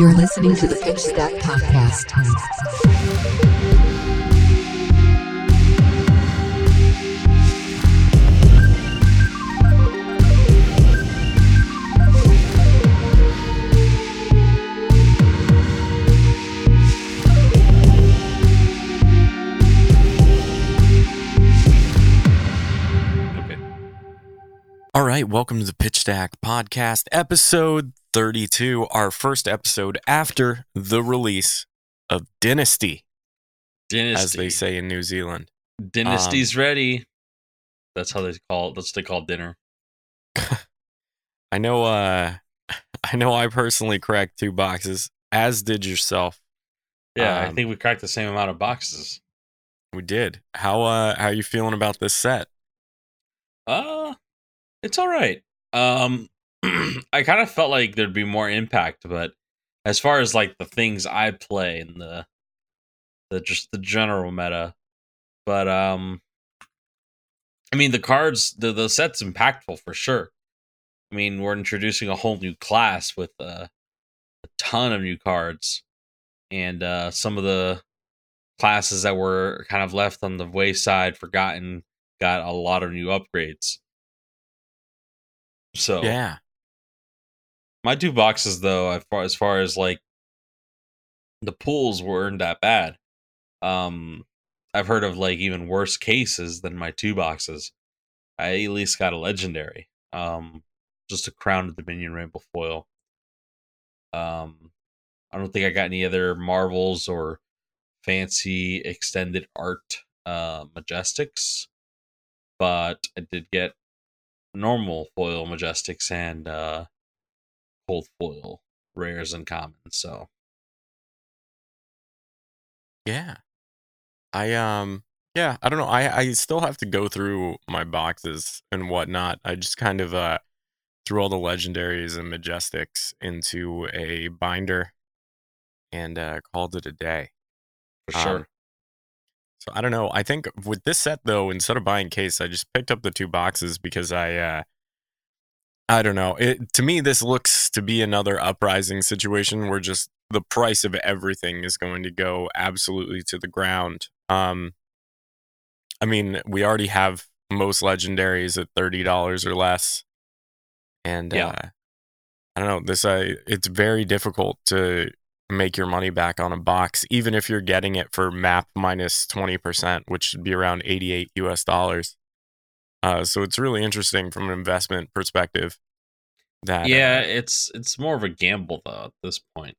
You're listening to the Pitch Stack Podcast. All right, welcome to the Pitch Stack Podcast, episode 32, our first episode after the release of Dynasty, Dynasty. as they say in New Zealand. Dynasty's ready. That's how they call. That's what they call dinner. I know uh I know I personally cracked two boxes, as did yourself. Yeah, I Um, think we cracked the same amount of boxes. We did. How uh how you feeling about this set? Uh, it's all right. Um, I kind of felt like there'd be more impact, but as far as like the things I play and the the just the general meta, but um, I mean the cards, the the set's impactful for sure. I mean, we're introducing a whole new class with uh, a ton of new cards, and uh, some of the classes that were kind of left on the wayside, forgotten, got a lot of new upgrades. So Yeah. my two boxes though, as far as far as like the pools weren't that bad. Um, I've heard of like even worse cases than my two boxes. I at least got a legendary. Um, just a crown of Dominion Rainbow foil. Um, I don't think I got any other marvels or fancy extended art uh majestics, but I did get normal foil majestics and uh cold foil rares and commons. So Yeah. I um yeah, I don't know. I I still have to go through my boxes and whatnot. I just kind of uh threw all the legendaries and majestics into a binder and uh called it a day. for sure. Um, So I don't know. I think with this set though, instead of buying case, I just picked up the two boxes because I uh I don't know. It to me this looks to be another uprising situation where just the price of everything is going to go absolutely to the ground. Um I mean, we already have most legendaries at $30 or less. And Yeah. uh I don't know, this uh it's very difficult to make your money back on a box, even if you're getting it for map minus 20%, which should be around 88 US dollars. Uh, so it's really interesting from an investment perspective. That yeah, uh, it's it's more of a gamble though at this point.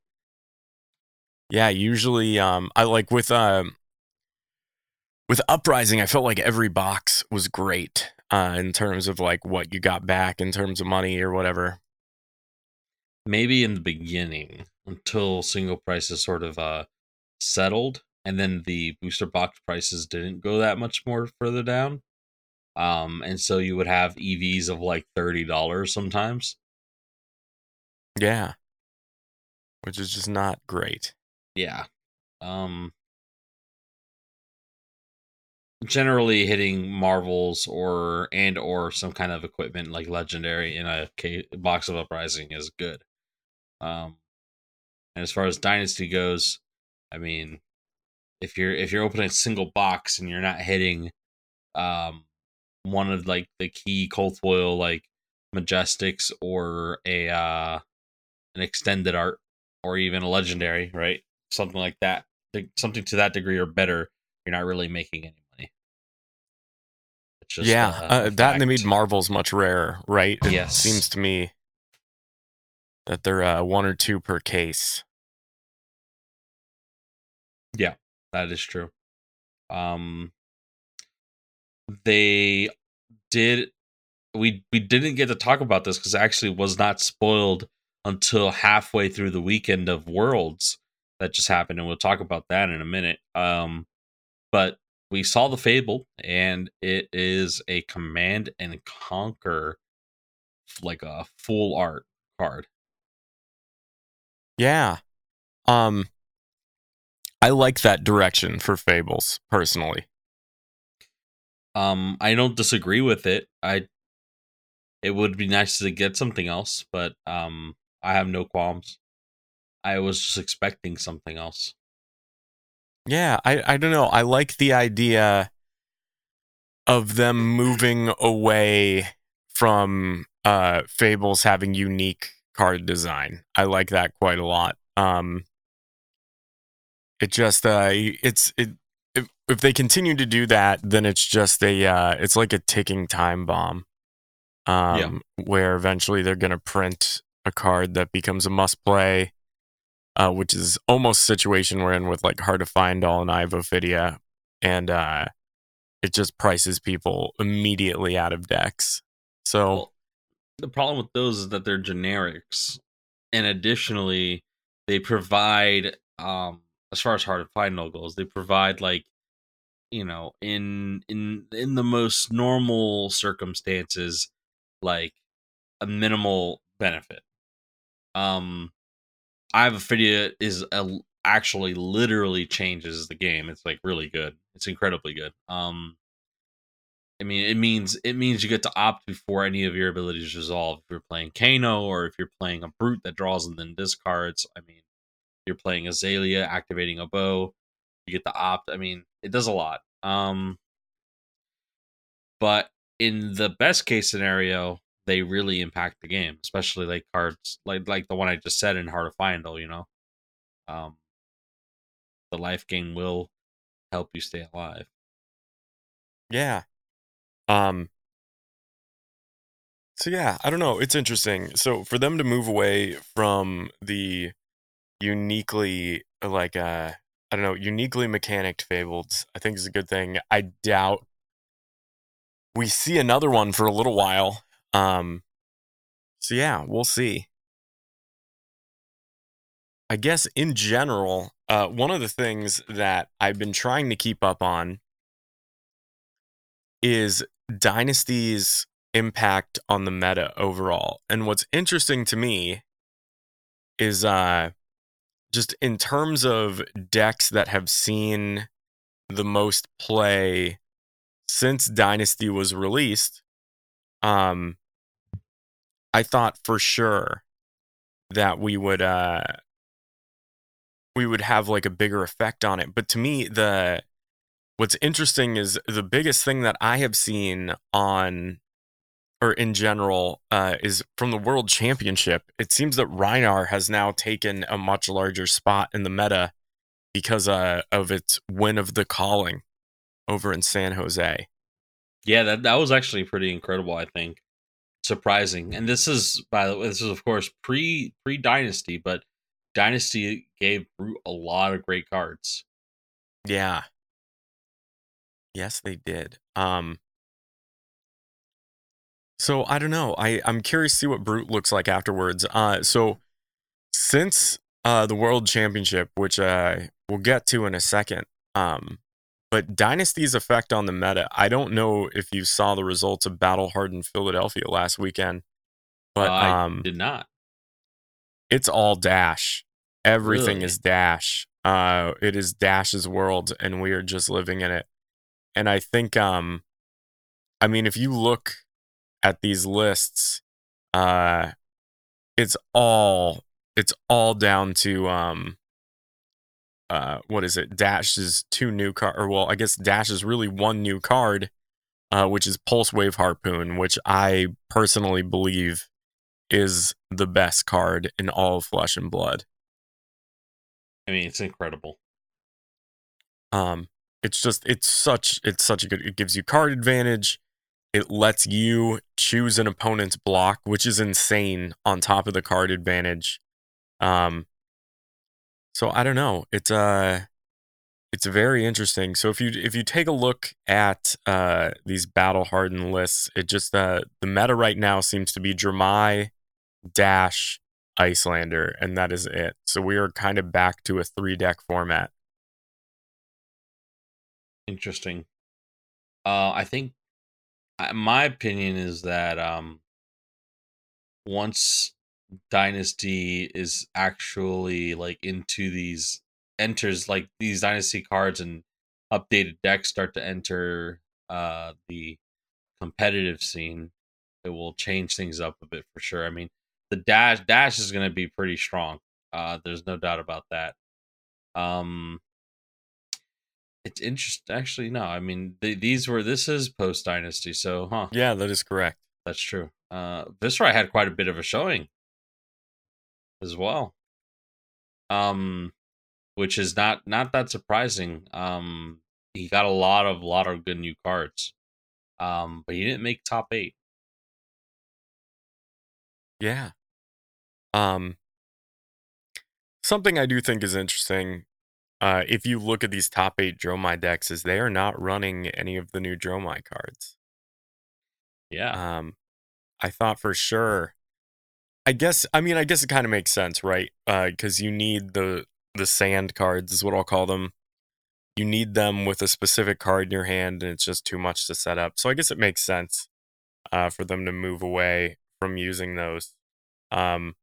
yeah. Usually, um, I like with um, with uprising, I felt like every box was great uh, in terms of like what you got back in terms of money or whatever. Maybe in the beginning until single prices sort of uh settled and then the booster box prices didn't go that much more further down. Um and so you would have EVs of like $30 sometimes. Yeah, which is just not great. Yeah. Um generally hitting marvels or and or some kind of equipment like legendary in a box of uprising is good. Um and as far as dynasty goes, I mean if you're if you're opening a single box and you're not hitting um one of like the key cold foil like majestics or a uh an extended art or even a legendary, right? Something like that. Something to that degree or better, you're not really making any money. It's just yeah, uh, uh, that and made. Marvels much rarer, right? It Yes. seems to me that they're uh, one or two per case. Yeah, that is true. Um, they did. We we didn't get to talk about this because actually was not spoiled until halfway through the weekend of Worlds that just happened, and we'll talk about that in a minute. Um, but we saw the Fable, and it is a Command and Conquer, like a full art card. Yeah. Um I like that direction for Fables personally. Um, I don't disagree with it. I it would be nice to get something else, but um, I have no qualms. I was just expecting something else. Yeah, I I don't know. I like the idea of them moving away from uh Fables having unique card design. I like that quite a lot. Um it just uh it's it if, if they continue to do that, then it's just a uh it's like a ticking time bomb. Um where eventually they're gonna print a card that becomes a must play. Uh, which is almost situation we're in with like Heart of Fyendal and Eye of Ophidia. And uh it just prices people immediately out of decks. So Well, the problem with those is that they're generics, and additionally, they provide, um, as far as hard to find no goals, they provide like, you know, in in in the most normal circumstances, like a minimal benefit. Um, Eye of Ophidia is a, actually literally changes the game. It's like really good. It's incredibly good. Um, I mean, it means it means you get to opt before any of your abilities resolve. If you're playing Kano or if you're playing a brute that draws and then discards, I mean, you're playing Azalea activating a bow, you get to opt. I mean, it does a lot. Um, but in the best case scenario, they really impact the game, especially like cards like like the one I just said in Heart of Fyendal. You know, um, the life gain will help you stay alive. Yeah. Um So yeah, I don't know, it's interesting. So for them to move away from the uniquely like uh I don't know, uniquely mechanicked fabled, I think is a good thing. I doubt we see another one for a little while. Um so yeah, we'll see. I guess in general, uh, one of the things that I've been trying to keep up on is Dynasty's impact on the meta overall. And what's interesting to me is uh, just in terms of decks that have seen the most play since Dynasty was released, um, I thought for sure that we would uh, we would have like a bigger effect on it. But to me, the what's interesting is the biggest thing that I have seen on or in general uh, is from the World Championship. It seems that Rhinar has now taken a much larger spot in the meta because uh, of its win of the calling over in San Jose. Yeah, that that was actually pretty incredible. I think surprising. And this is, by the way, this is of course pre pre Dynasty, but Dynasty gave Brute a lot of great cards. Yeah. Yes, they did. Um so I don't know. I I'm curious to see what Brute looks like afterwards. Uh so since uh the World Championship, which uh we'll get to in a second, um but Dynasty's effect on the meta, I don't know if you saw the results of Battle Hardened Philadelphia last weekend, but Uh, I um did not. it's all dash everything Really? is dash uh it is dash's world and we are just living in it and i think um i mean if you look at these lists uh it's all it's all down to um uh what is it dash's two new card or well i guess dash is really one new card uh which is pulse wave harpoon which i personally believe is the best card in all of flesh and blood I mean, it's incredible. Um, it's just it's such it's such a good. It gives you card advantage. It lets you choose an opponent's block, which is insane. On top of the card advantage, um, so I don't know. It's uh, it's very interesting. So if you if you take a look at uh these battle hardened lists, it just uh the meta right now seems to be Dromai, Dash, Iyslander, and that is it. So we are kind of back to a three deck format. Interesting. Uh, I think my opinion is that um, once Dynasty is actually like into these enters like these Dynasty cards and updated decks start to enter uh the competitive scene, it will change things up a bit for sure. I mean, the dash dash is going to be pretty strong. Uh, there's no doubt about that. Um, it's interesting. Actually, no. I mean, th- these were. This is post Dynasty, so huh? Yeah, that is correct. That's true. Uh, Viserai had quite a bit of a showing as well. Um, which is not not that surprising. Um, he got a lot of lot of good new cards. Um, but he didn't make top eight. Yeah. Um something I do think is interesting uh if you look at these top 8 Dromai decks is they are not running any of the new Dromai cards. Yeah. Um I thought for sure I guess I mean I guess it kind of makes sense, right? Uh cuz you need the the sand cards is what I'll call them. You need them with a specific card in your hand and it's just too much to set up. So I guess it makes sense uh for them to move away from using those. Um,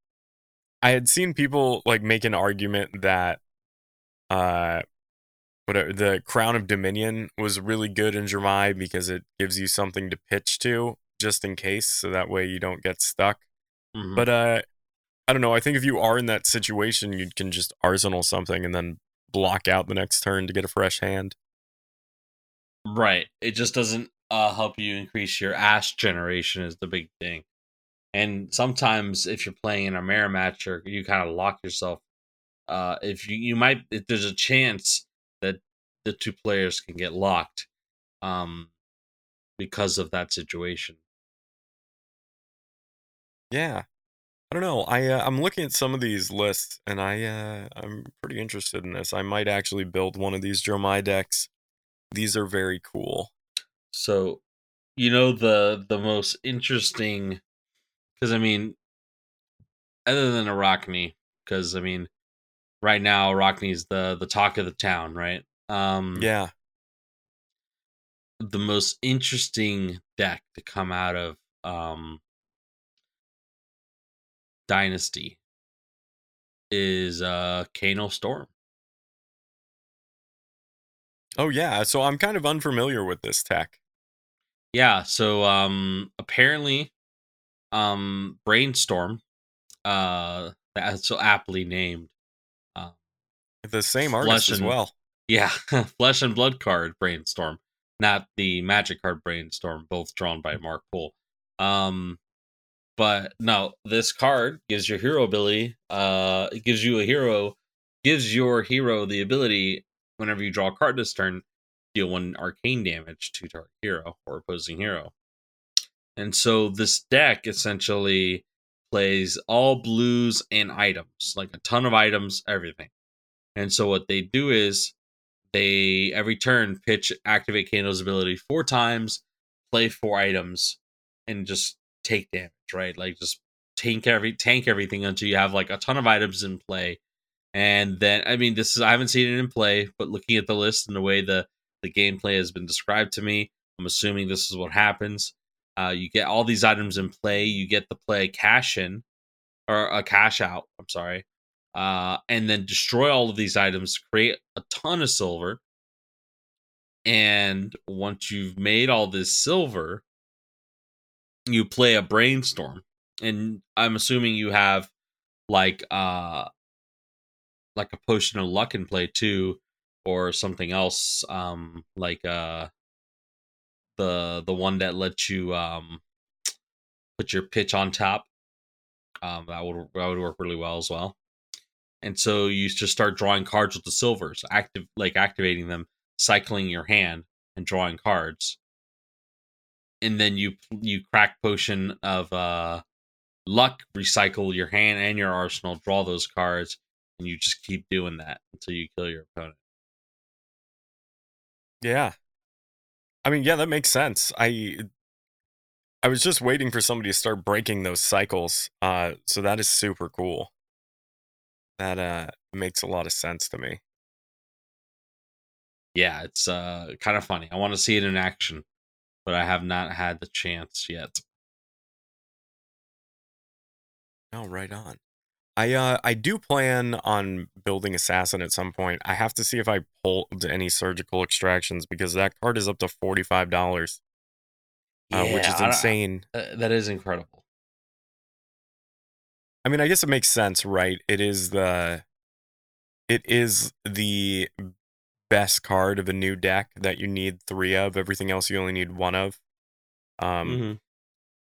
I had seen people like make an argument that uh, whatever the Crown of Dominion was really good in Dromai because it gives you something to pitch to just in case, so that way you don't get stuck. Mhm. But uh, I don't know. I think if you are in that situation, you can just arsenal something and then block out the next turn to get a fresh hand. Right. It just doesn't uh, help you increase your ash generation is the big thing. And sometimes if you're playing in a mirror match or you kind of lock yourself, uh, if you, you might if there's a chance that the two players can get locked um because of that situation. Yeah. I don't know. I uh, I'm looking at some of these lists and I uh I'm pretty interested in this. I might actually build one of these Dromai decks. These are very cool. So, you know the the most interesting because I mean, other than Arakni, because I mean, right now Rockney's the the talk of the town, right? Um, Yeah. the most interesting deck to come out of um Dynasty is uh Kano Storm. Oh yeah. So I'm kind of unfamiliar with this tech. Yeah, so um apparently um Brainstorm uh that's so aptly named. The same Flesh artist as and- well. yeah, Flesh and Blood card Brainstorm, not the Magic card Brainstorm, both drawn by Mark Poole. Um but no, this card gives your hero ability uh it gives you a hero gives your hero the ability whenever you draw a card this turn deal one arcane damage to target hero or opposing hero. And so this deck essentially plays all blues and items, like a ton of items, everything. And so what they do is they every turn pitch activate Kano's ability four times, play four items, and just take damage, right? Like just tank every tank everything until you have like a ton of items in play. And then I mean this is I haven't seen it in play, but looking at the list and the way the the gameplay has been described to me, I'm assuming this is what happens. Uh, you get all these items in play. You get to play cash in or a cash out. I'm sorry, uh, and then destroy all of these items, create a ton of silver. And once you've made all this silver, you play a brainstorm. And I'm assuming you have like uh like a potion of luck in play too, or something else, um, like uh the the one that lets you um put your pitch on top. Um, that would that would work really well as well. And so you just start drawing cards with the silvers, active like activating them, cycling your hand and drawing cards. And then you you crack potion of uh luck, recycle your hand and your arsenal, draw those cards, and you just keep doing that until you kill your opponent. Yeah. I mean, yeah, that makes sense. I I was just waiting for somebody to start breaking those cycles. Uh so that is super cool. That uh makes a lot of sense to me. Yeah, it's uh kind of funny. I want to see it in action, but I have not had the chance yet. Oh, right on. I uh I do plan on building assassin at some point. I have to see if I pulled any surgical extractions because that card is up to forty five dollars, uh, which is insane. Uh, that is incredible. I mean, I guess it makes sense, right? It is the it is the best card of a new deck that you need three of. Everything else you only need one of. Um, Mm-hmm.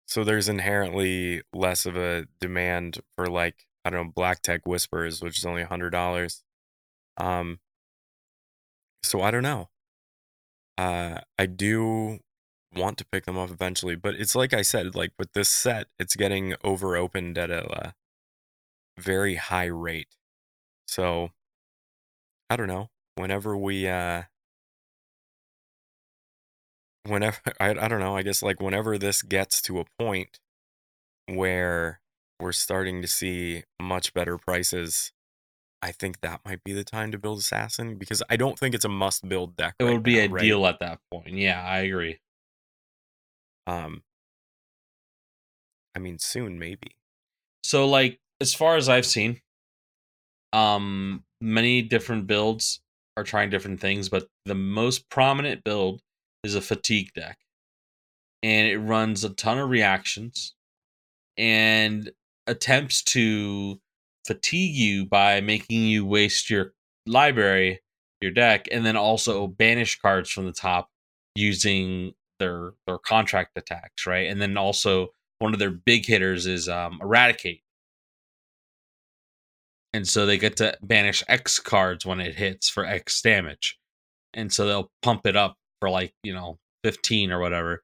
so there's inherently less of a demand for like I don't know Blacktek Whispers, which is only a hundred dollars. Um, so I don't know. Uh, I do want to pick them up eventually, but it's like I said, like with this set, it's getting over opened at a uh, very high rate. So I don't know. Whenever we uh whenever I I don't know, I guess like whenever this gets to a point where we're starting to see much better prices, I think that might be the time to build assassin because I don't think it's a must build deck. It right would be now, a right? deal at that point. Yeah, I agree. Um I mean soon maybe. So like as far as I've seen, um many different builds are trying different things, but the most prominent build is a fatigue deck. And it runs a ton of reactions and attempts to fatigue you by making you waste your library, your deck, and then also banish cards from the top using their their contract attacks, right? And then also one of their big hitters is um, eradicate and so they get to banish X cards when it hits for X damage, and so they'll pump it up for like you know fifteen or whatever,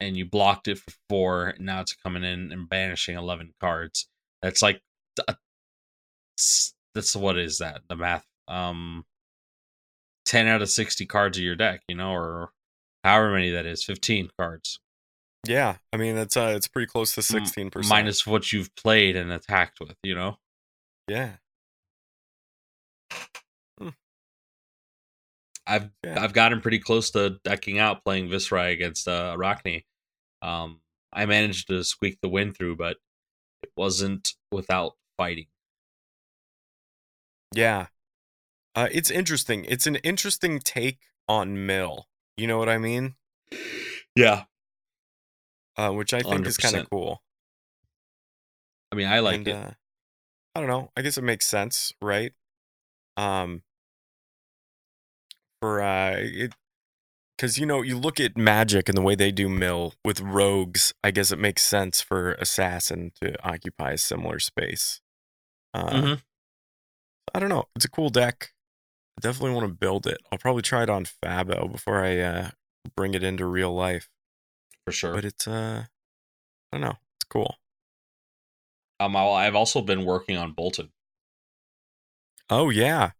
and you blocked it for four. And now it's coming in and banishing eleven cards. That's like that's what is that the math? Um, ten out of sixty cards of your deck, you know, or however many that is, fifteen cards Yeah, I mean it's uh it's pretty close to 16%. minus what you've played and attacked with, you know. Yeah. I've Yeah. I've gotten pretty close to decking out playing Viserai against uh, Arakni. Um, I managed to squeak the win through, but it wasn't without fighting. Yeah. Uh, it's interesting. It's an interesting take on Mill. You know what I mean? Yeah, Uh, which I think is kind of cool. I mean, I like and, it. Uh, I don't know. I guess it makes sense, right? Um, for uh, it, because you know, you look at Magic and the way they do Mill with rogues. I guess it makes sense for Assassin to occupy a similar space. Uh, Mhm. I don't know. It's a cool deck. I definitely want to build it. I'll probably try it on Fabo before I uh, bring it into real life. for sure. But it's uh, I don't know. It's cool. Um, I've also been working on Boltyn. Oh yeah,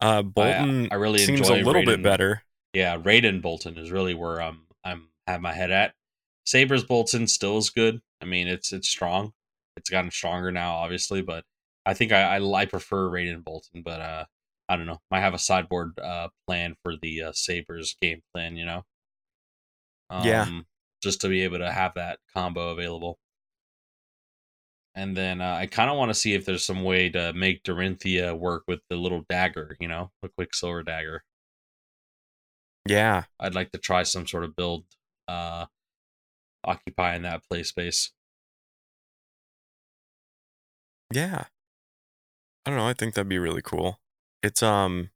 uh, Boltyn I really seems enjoy a little bit better. Yeah, Raydn Boltyn is really where I'm I'm have my head at. Sabers Boltyn still is good. I mean, it's it's strong. It's gotten stronger now, obviously, but I think I I, I prefer Raydn Boltyn. But uh, I don't know. Might have a sideboard uh plan for the uh, Sabers game plan. You know. Um, Yeah. Just to be able to have that combo available. And then uh, I kind of want to see if there's some way to make Dorinthia work with the little dagger, you know, the Quicksilver dagger. Yeah, I'd like to try some sort of build uh occupying that play space. yeah. I don't know. I think that'd be really cool. It's um,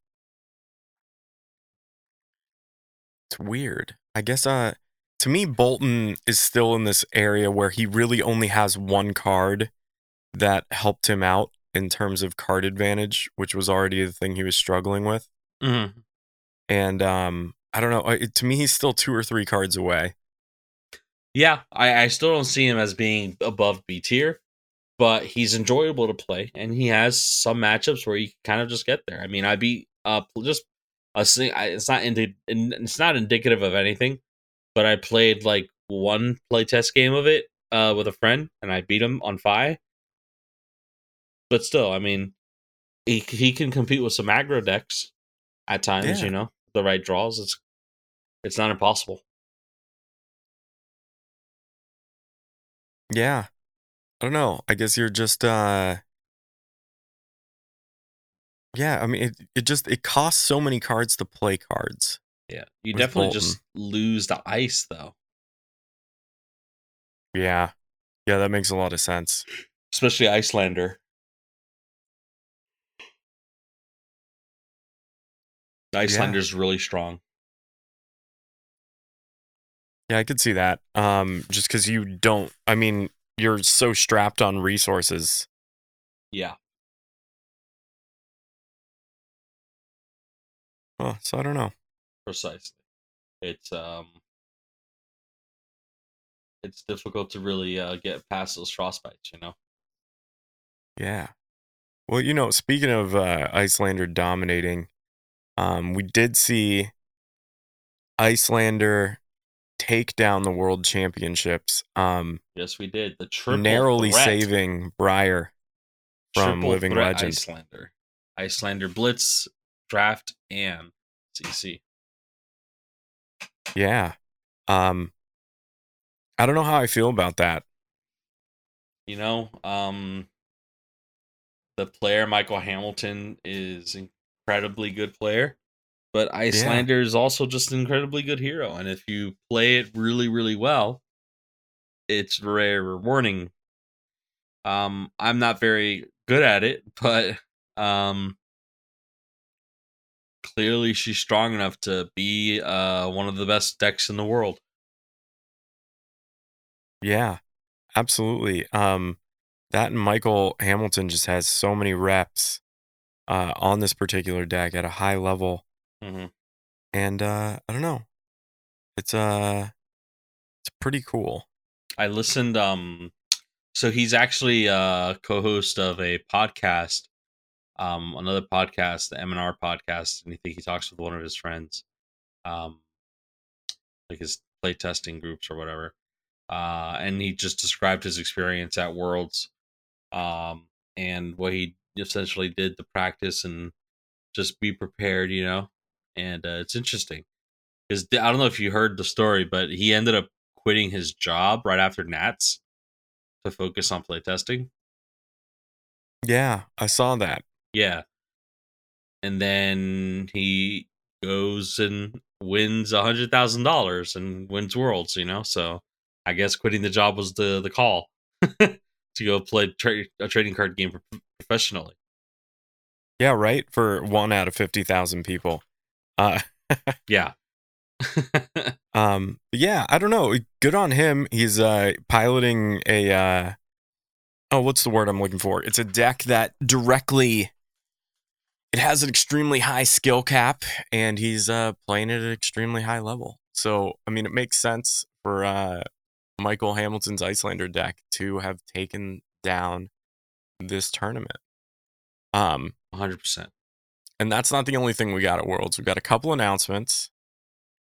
it's weird. I guess uh, to me, Boltyn is still in this area where he really only has one card that helped him out in terms of card advantage, which was already the thing he was struggling with. Mm-hmm. And um, I don't know. uh, To me, he's still two or three cards away. Yeah, I, I still don't see him as being above B tier, but he's enjoyable to play, and he has some matchups where you can kind of just get there. I mean, I beat uh just a sing- It's not indi- It's not indicative of anything, but I played like one playtest game of it uh with a friend, and I beat him on Fai. But still, I mean, he he can compete with some aggro decks at times. Yeah. You know, the right draws. It's it's not impossible. Yeah. I don't know. I guess you're just uh Yeah, I mean it, it just it costs so many cards to play cards. Yeah, you definitely Boltyn. just lose the ice though. Yeah. Yeah, that makes a lot of sense. especially Iyslander. Iyslander's really strong. Yeah, I could see that. Um, just because you don't, I mean, you're so strapped on resources. Yeah. Huh, so I don't know. Precisely. It's um it's difficult to really uh, get past those frostbites you know? Yeah. Well, you know, speaking of uh, Iyslander dominating, um, we did see Iyslander take down the world championships, um, yes we did. The triple narrowly threat, saving Briar from triple Living Legend. Iyslander. Iyslander blitz draft and cc Yeah. Um, I don't know how I feel about that. you know um the player michael hamilton is incredibly good player but Iyslander is also just an incredibly good hero and if you play it really really well it's very rewarding um i'm not very good at it but um clearly she's strong enough to be uh one of the best decks in the world Yeah, absolutely. Um, that and Michael Hamilton just has so many reps uh, on this particular deck at a high level, mm-hmm. and uh, I don't know. It's uh, it's pretty cool. I listened um so he's actually a co-host of a podcast um another podcast the M&R podcast and I think he talks with one of his friends um like his play testing groups or whatever uh and he just described his experience at Worlds um and what he essentially did to practice and just be prepared you know and uh, it's interesting because I don't know if you heard the story but he ended up quitting his job right after Nats to focus on playtesting. Yeah, I saw that. Yeah. And then he goes and wins a hundred thousand dollars and wins worlds, you know? So I guess quitting the job was the the call to go play tra- a trading card game professionally. Yeah, right. For one out of fifty thousand people. Uh, Yeah. um, yeah, I don't know. Good on him. He's uh piloting a uh, oh, what's the word I'm looking for? It's a deck that directly. It has an extremely high skill cap, and he's uh, playing at an extremely high level. So, I mean, it makes sense for uh, Michael Hamilton's Iyslander deck to have taken down this tournament. Um, 100%. and that's not the only thing we got at Worlds. We've got a couple announcements.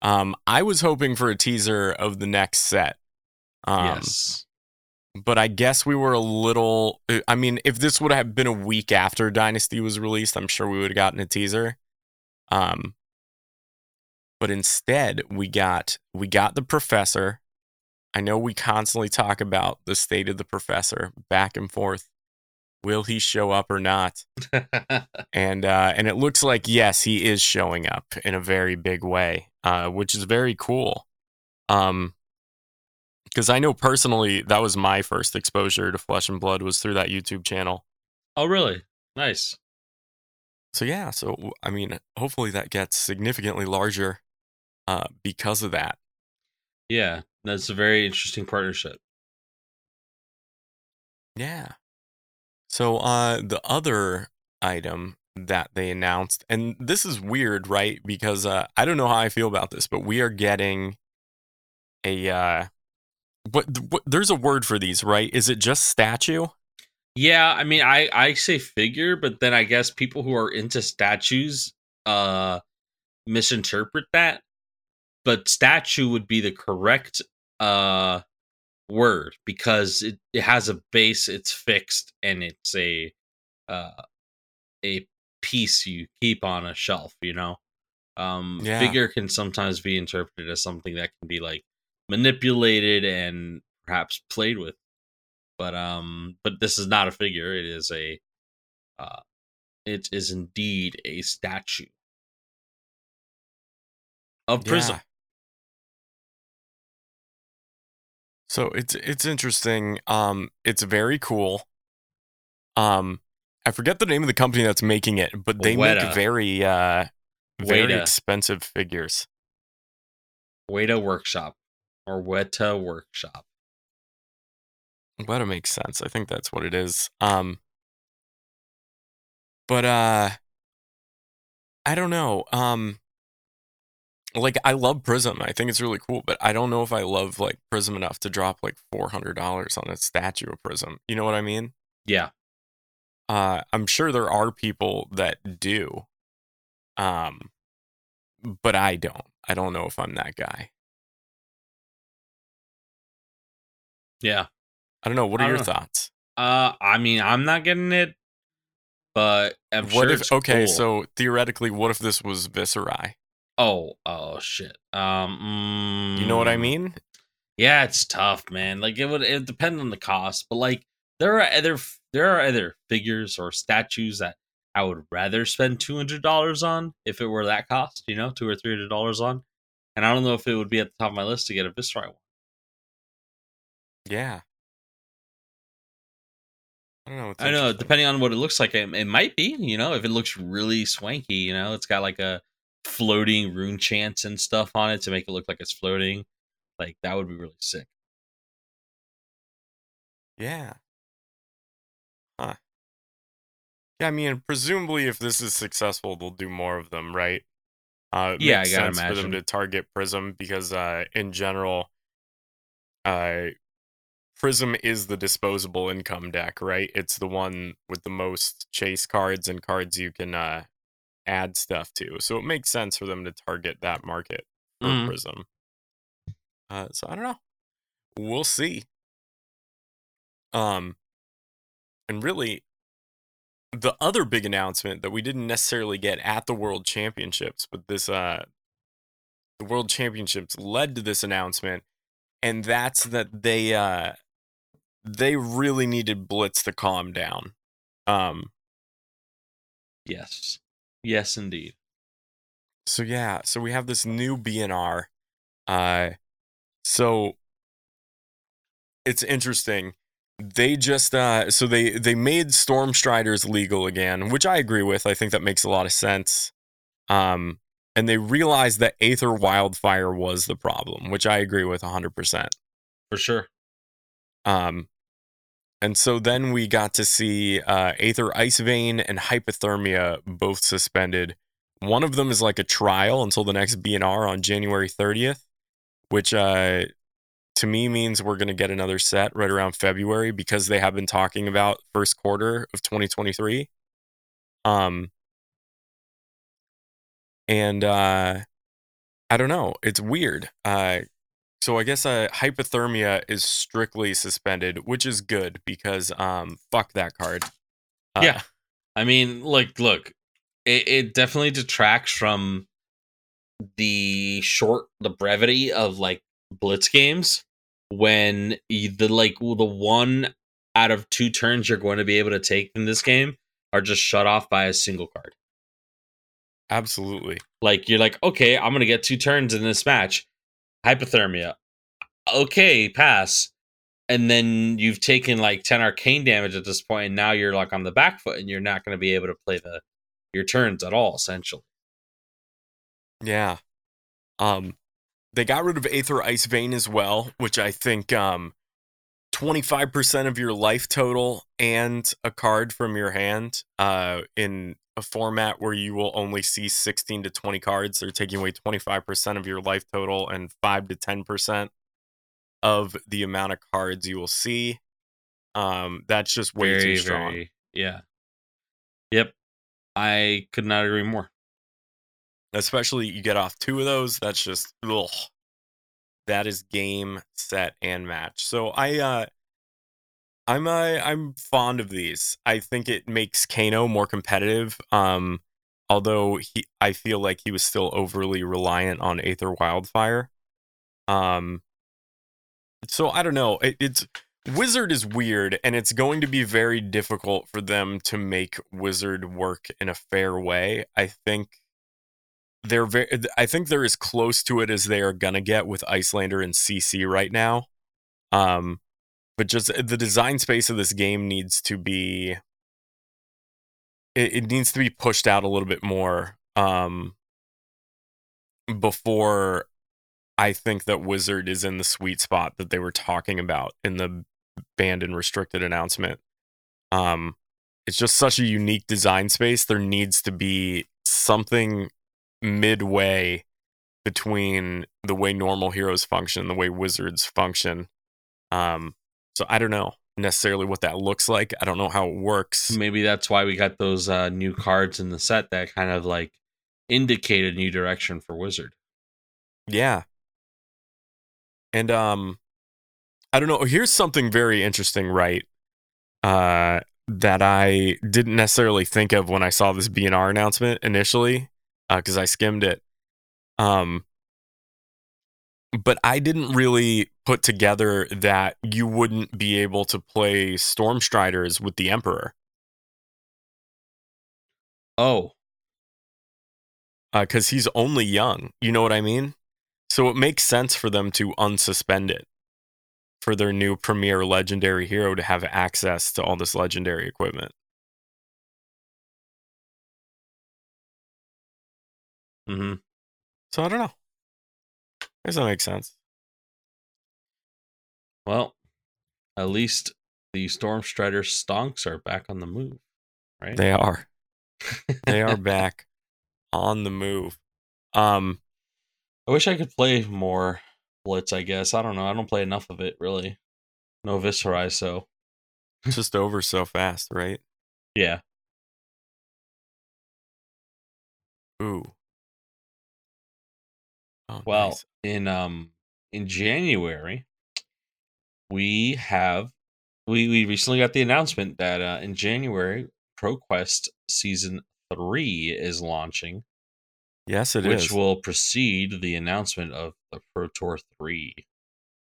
Um, I was hoping for a teaser of the next set. Um, yes. But I guess we were a little. uh, I mean, if this would have been a week after Dynasty was released, I'm sure we would have gotten a teaser. Um, but instead, we got we got the professor. I know we constantly talk about the state of the professor back and forth. Will he show up or not? and uh, and it looks like yes, he is showing up in a very big way, uh, which is very cool. Um, because I know personally that was my first exposure to Flesh and Blood was through that YouTube channel. oh, really? Nice. So yeah, so I mean, hopefully that gets significantly larger, uh, because of that. Yeah. That's a very interesting partnership. Yeah. So uh the other item that they announced and this is weird, right? Because uh I don't know how I feel about this, but we are getting a uh what, what there's a word for these, right? Is it just statue? Yeah, I mean, I I say figure, but then I guess people who are into statues uh misinterpret that. But statue would be the correct uh word because it, it has a base, it's fixed, and it's a uh a piece you keep on a shelf. You know, um, Yeah. figure can sometimes be interpreted as something that can be like manipulated and perhaps played with but um but this is not a figure it is a uh it is indeed a statue of prism Yeah. So it's it's interesting. Um, it's very cool. Um, I forget the name of the company that's making it, but they Weta. make very uh very Weta. expensive figures. Weta Workshop or Weta Workshop. Weta makes sense. I think that's what it is. Um, but uh, I don't know. Um, like I love Prism. I think it's really cool, but I don't know if I love like Prism enough to drop like four hundred dollars on a statue of Prism. You know what I mean? Yeah. Uh, I'm sure there are people that do. Um, but I don't. I don't know if I'm that guy. Yeah. I don't know. What are your know. thoughts? Uh I mean I'm not getting it, but I'm what sure if it's okay? cool. So theoretically, what if this was Viserai? Oh, oh shit. Um You know what I mm, mean? Yeah, it's tough, man. Like it would it depend on the cost, but like there are other there are other figures or statues that I would rather spend two hundred dollars on if it were that cost, you know, two or three hundred dollars on. And I don't know if it would be at the top of my list to get a Viserai one. Yeah. I don't know. I know, depending on what it looks like, it, it might be. You know, if it looks really swanky, you know, it's got like a floating rune chants and stuff on it to make it look like it's floating. Like that would be really sick. Yeah. Huh. Yeah, I mean, presumably, if this is successful, they'll do more of them, right? Uh, Yeah, I gotta sense for them to target Prism because, uh, in general, uh, Prism is the disposable income deck, right? It's the one with the most chase cards and cards you can uh, add stuff to. So it makes sense for them to target that market for Mhm. Prism. Uh, so I don't know. We'll see. Um, and really, the other big announcement that we didn't necessarily get at the World Championships, but this uh, the World Championships led to this announcement, and that's that they uh, they really needed Blitz to calm down. Um, Yes. Yes, indeed. so yeah, so we have this new BNR. Uh, so it's interesting. They just uh, so they they made Storm Striders legal again, which I agree with. I think that makes a lot of sense. Um, and they realized that Aether Wildfire was the problem, which I agree with 100%. For sure. Um, and so then we got to see uh, Aether Ice Vein and Hypothermia both suspended. One of them is like a trial until the next BNR on January 30th, which uh, to me means we're going to get another set right around February because they have been talking about first quarter of 2023. Um, and uh, I don't know. It's weird. Uh, so I guess uh, hypothermia is strictly suspended, which is good because um, fuck that card. Uh, Yeah. I mean, like, look, it, it definitely detracts from the short, the brevity of like blitz games when y- the like the one out of two turns you're going to be able to take in this game are just shut off by a single card. absolutely. Like you're like, okay, I'm gonna get two turns in this match. Hypothermia. Okay, pass. And then you've taken like 10 arcane damage at this point, and now you're like on the back foot and you're not gonna be able to play the your turns at all, essentially. Yeah. Um, they got rid of Aether Ice Vein as well, which I think um, 25% of your life total and a card from your hand uh, in a format where you will only see 16 to 20 cards. They're taking away 25% of your life total and 5 to 10% of the amount of cards you will see. Um, that's just way too strong. very- yeah. Yep. I could not agree more. especially you get off two of those that's just ugh. that is game set and match so i uh i'm uh, i'm fond of these. I think it makes kano more competitive um although he i feel like he was still overly reliant on aether wildfire. Um so i don't know. It, it's wizard is weird and it's going to be very difficult for them to make wizard work in a fair way. I think they're very i think they're as close to it as they are gonna get with Iyslander and cc right now. Um but just the design space of this game needs to be it, it needs to be pushed out a little bit more um, before I think that Wizard is in the sweet spot that they were talking about in the banned and restricted announcement. Um, it's just such a unique design space. There needs to be something midway between the way normal heroes function, and the way wizards function. Um, so I don't know necessarily what that looks like. I don't know how it works. Maybe that's why we got those uh, new cards in the set that kind of like indicate a new direction for Wizard. Yeah. And um I don't know, here's something very interesting, right? Uh that I didn't necessarily think of when I saw this BNR announcement initially, uh, because uh, I skimmed it. Um but I didn't really put together that you wouldn't be able to play Stormstriders with the Emperor. Oh. Because uh, he's only young. You know what I mean? So it makes sense for them to unsuspend it for their new premier legendary hero to have access to all this legendary equipment. Mm-hmm. So I don't know. Does that make sense? Well, at least the Stormstrider stonks are back on the move, right? They are. they are back on the move. Um, I wish I could play more Blitz. I guess I don't know. I don't play enough of it really. No Viscerize, so just over so fast, right? Yeah. Ooh. Oh, well, nice. in um in January, we have we we recently got the announcement that uh, in January, ProQuest season three is launching. Yes, it which is. will precede the announcement of the Pro Tour three,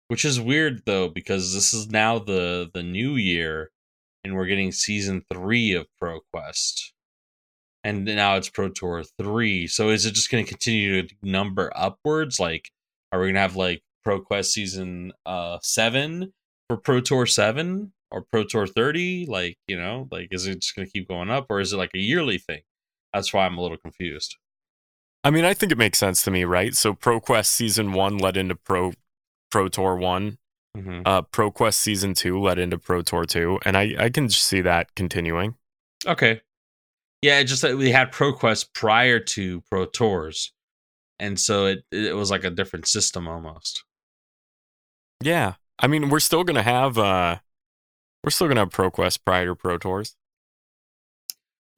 which is weird though because this is now the the new year, and we're getting season three of ProQuest and now it's Pro Tour 3. So is it just going to continue to number upwards? Like, are we going to have like Pro Quest season uh 7 for Pro Tour 7 or Pro Tour 30? Like, you know, like, is it just going to keep going up or is it like a yearly thing? That's why I'm a little confused. I mean, I think it makes sense to me, right? So Pro Quest season 1 led into Pro Pro Tour one mm-hmm. Uh, Pro Quest season two led into Pro Tour two, and I I can see that continuing. Okay, yeah, just that we had ProQuest prior to Pro Tours, and so it it was like a different system almost. Yeah, I mean, we're still gonna have uh, we're still gonna have ProQuest prior to Pro Tours.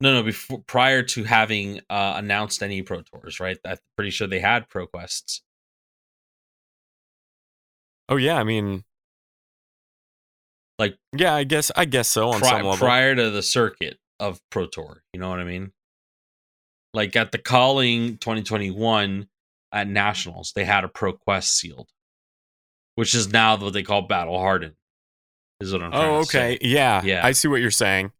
No, no, before prior to having uh, announced any Pro Tours, right? I'm pretty sure they had ProQuests. Oh yeah, I mean, like yeah, I guess I guess so on pri- some level. Prior to the circuit, of Pro Tour. You know what I mean? Like at the calling 2021 at Nationals, they had a Pro Quest sealed, which is now what they call Battle Hardened. Is what I'm Oh, okay. Yeah. Yeah. I see what you're saying.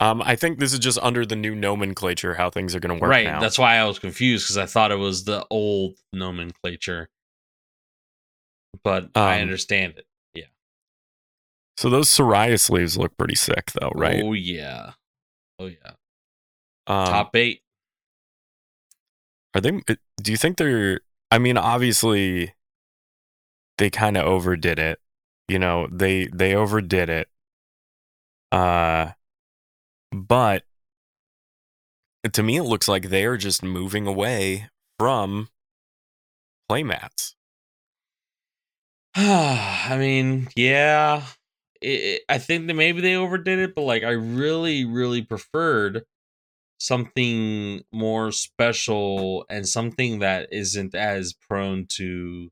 Um, I think this is just under the new nomenclature how things are going to work. Right. now. That's why I was confused because I thought it was the old nomenclature. But um, I understand it. Yeah. So those Soraya sleeves look pretty sick, though, right? Oh yeah. Oh yeah. Um, Top eight. Are they? Uh, do you think they're? I mean, obviously, they kind of overdid it. You know, they they overdid it. Uh, but to me, it looks like they are just moving away from playmats. I mean, yeah, it, I think that maybe they overdid it, but like I really, really preferred something more special and something that isn't as prone to,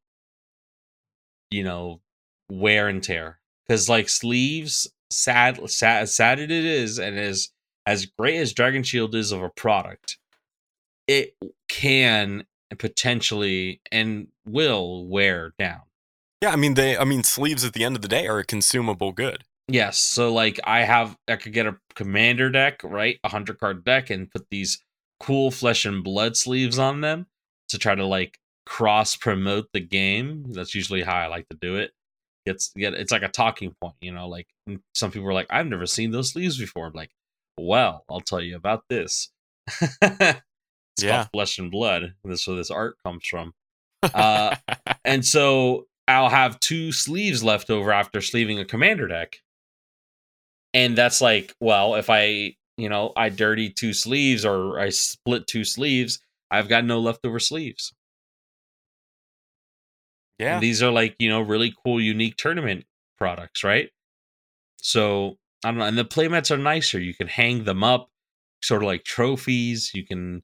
you know, wear and tear. Because like sleeves, sad, sad, sad it is, and as as great as Dragon Shield is of a product, it can potentially and will wear down. Yeah, I mean they I mean sleeves at the end of the day are a consumable good. Yes, so like I have I could get a commander deck, right? A hundred card deck and put these cool flesh and blood sleeves on them to try to like cross promote the game. That's usually how I like to do it. It's get it's like a talking point, you know, like some people are like, I've never seen those sleeves before. I'm like, Well, I'll tell you about this. it's Yeah. called Flesh and Blood. This is where this art comes from. Uh, and so I'll have two sleeves left over after sleeving a commander deck. And that's like, well, if I, you know, I dirty two sleeves or I split two sleeves, I've got no leftover sleeves. yeah. And these are like, you know, really cool, unique tournament products, right? So I don't know. And the playmats are nicer. You can hang them up, sort of like trophies. You can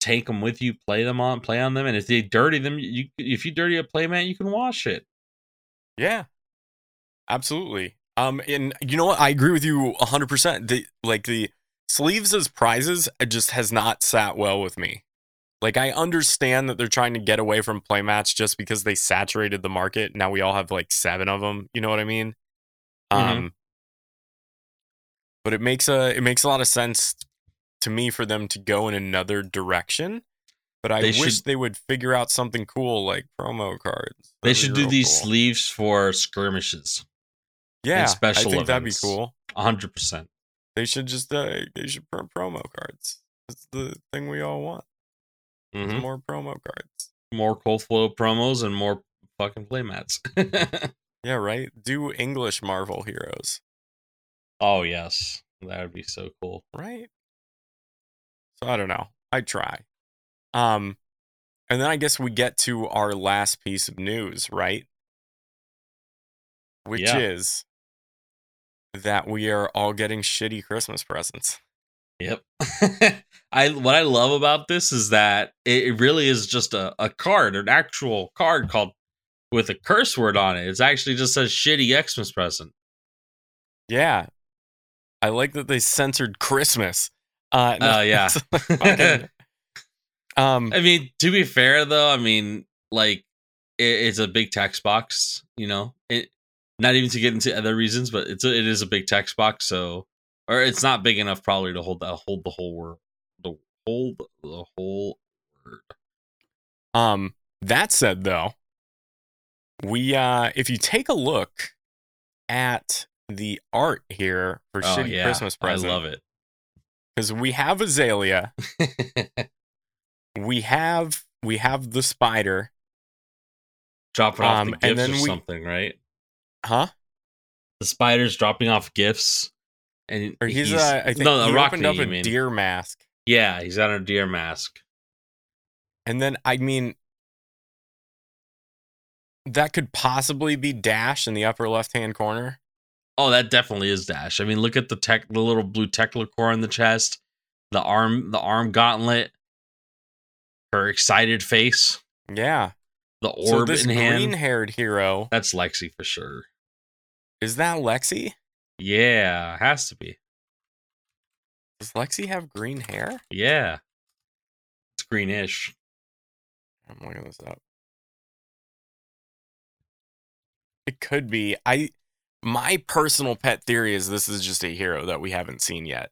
take them with you, play them on, play on them. And if they dirty them, you if you dirty a playmat, you can wash it. Yeah. Absolutely. Um and you know what? I agree with you 100%. The like the sleeves as prizes it just has not sat well with me. Like I understand that they're trying to get away from playmats just because they saturated the market. Now we all have like 7 of them, you know what I mean? Mhm. Um but it makes a it makes a lot of sense to me for them to go in another direction. But I They wish should- they would figure out something cool like promo cards. They That'd should do these cool. sleeves for skirmishes. yeah, special I think that'd be cool. hundred percent. They should just uh, they should print promo cards. That's the thing we all want. Mhm. More promo cards. More cold foil promos and more fucking playmats. Yeah, right. Do English Marvel heroes, oh yes, that would be so cool. right? So I don't know. I try. Um, and then I guess we get to our last piece of news, right? Which Yeah. is that we are all getting shitty Christmas presents. Yep. I what I love about this is that it really is just a, a card, an actual card called with a curse word on it. It's actually just a shitty Xmas present. Yeah. I like that they censored Christmas. Uh, no, Uh, yeah. fucking- um, I mean, to be fair though, I mean, like it, it's a big text box, you know. It not even to get into other reasons, but it's a, it is a big text box, so or it's not big enough probably to hold that hold the whole world, the hold the whole word. um, that said, though, we uh, if you take a look at the art here for Oh shitty yeah, Christmas I love it. Because we have Azalea, we have we have the spider, dropping off Um, the and gifts then or we- something, right? huh? The spider's dropping off gifts, and Or he's, uh, I think no, he a opened up a mean. deer mask, Yeah, he's on a deer mask. and then I mean. That could possibly be Dash in the upper left hand corner. Oh, that definitely is Dash. I mean, look at the tech, the little blue Teklo core in the chest, the arm, the arm gauntlet, her excited face, Yeah. the So orb this in hand. green haired hero That's Lexi for sure. is that Lexi? Yeah, has to be. Does Lexi have green hair? Yeah, it's greenish. I'm looking this up. It could be. I my personal pet theory is this is just a hero that we haven't seen yet.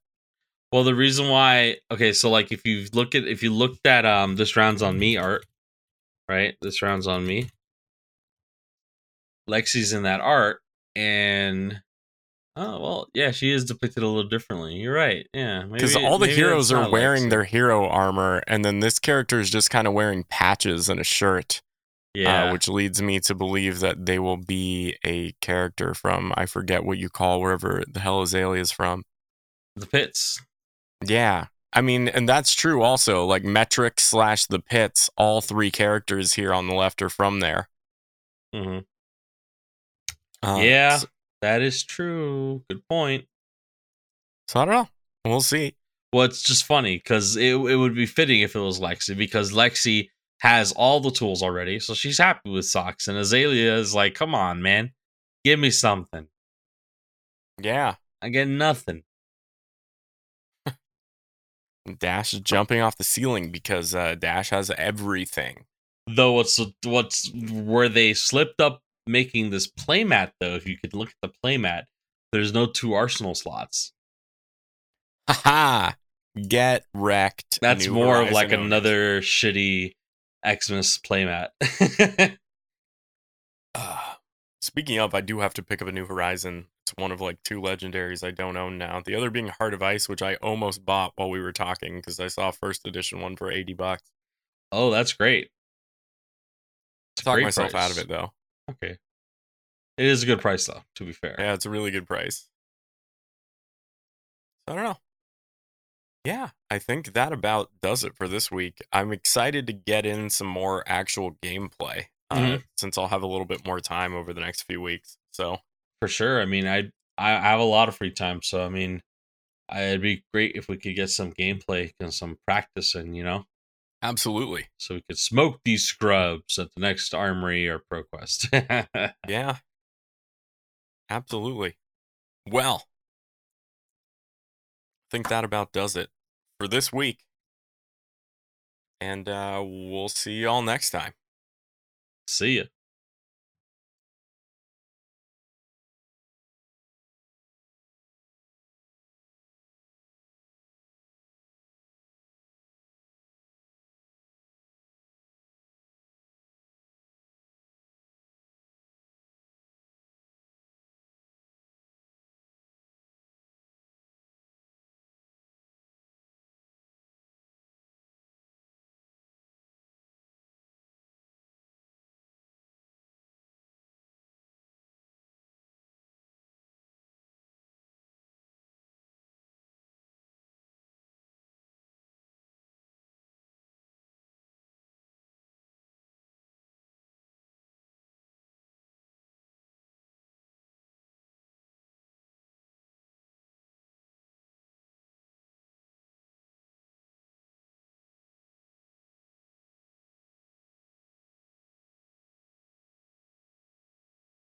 Well, the reason why, okay, so like if you look at if you looked at um this rounds on me art, right? This rounds on me. Lexi's in that art, and oh well, yeah, she is depicted a little differently. You're right, yeah, Because all the heroes are wearing Lexi. their hero armor, and then this character is just kind of wearing patches and a shirt. Yeah, uh, which leads me to believe that they will be a character from I forget what you call wherever the hell Azalea is from. the pits. Yeah. I mean, and that's true also. Like Metrix slash the Pits, all three characters here on the left are from there. Mm-hmm. Uh, yeah, So, that is true. Good point. so I don't know. We'll see. Well, it's just funny because it it would be fitting if it was Lexi because Lexi has all the tools already, so she's happy with socks, and Azalea is like, "Come on, man, give me something." Yeah. I get nothing. Dash is jumping off the ceiling because uh, Dash has everything. Though what's what's where they slipped up making this playmat though, if you could look at the playmat, there's no two arsenal slots. Haha. Get wrecked. That's more of like another shitty Xmas playmat. Uh, speaking of, I do have to pick up a new Horizon. It's one of like two legendaries I don't own now. The other being Heart of Ice, which I almost bought while we were talking because I saw first edition one for 80 bucks. Oh, that's great. It's Talk myself out of it though. Okay. It is a good price though, to be fair. Yeah, it's a really good price. I don't know. Yeah, I think that about does it for this week. I'm excited to get in some more actual gameplay uh, Mhm. since I'll have a little bit more time over the next few weeks. So, For sure. I mean, I I have a lot of free time, so I mean, I- it'd be great if we could get some gameplay and some practicing, you know, absolutely. so we could smoke these scrubs at the next Armory or ProQuest. Yeah. Absolutely. Well, I think that about does it for this week. And uh, we'll see y'all next time. See ya.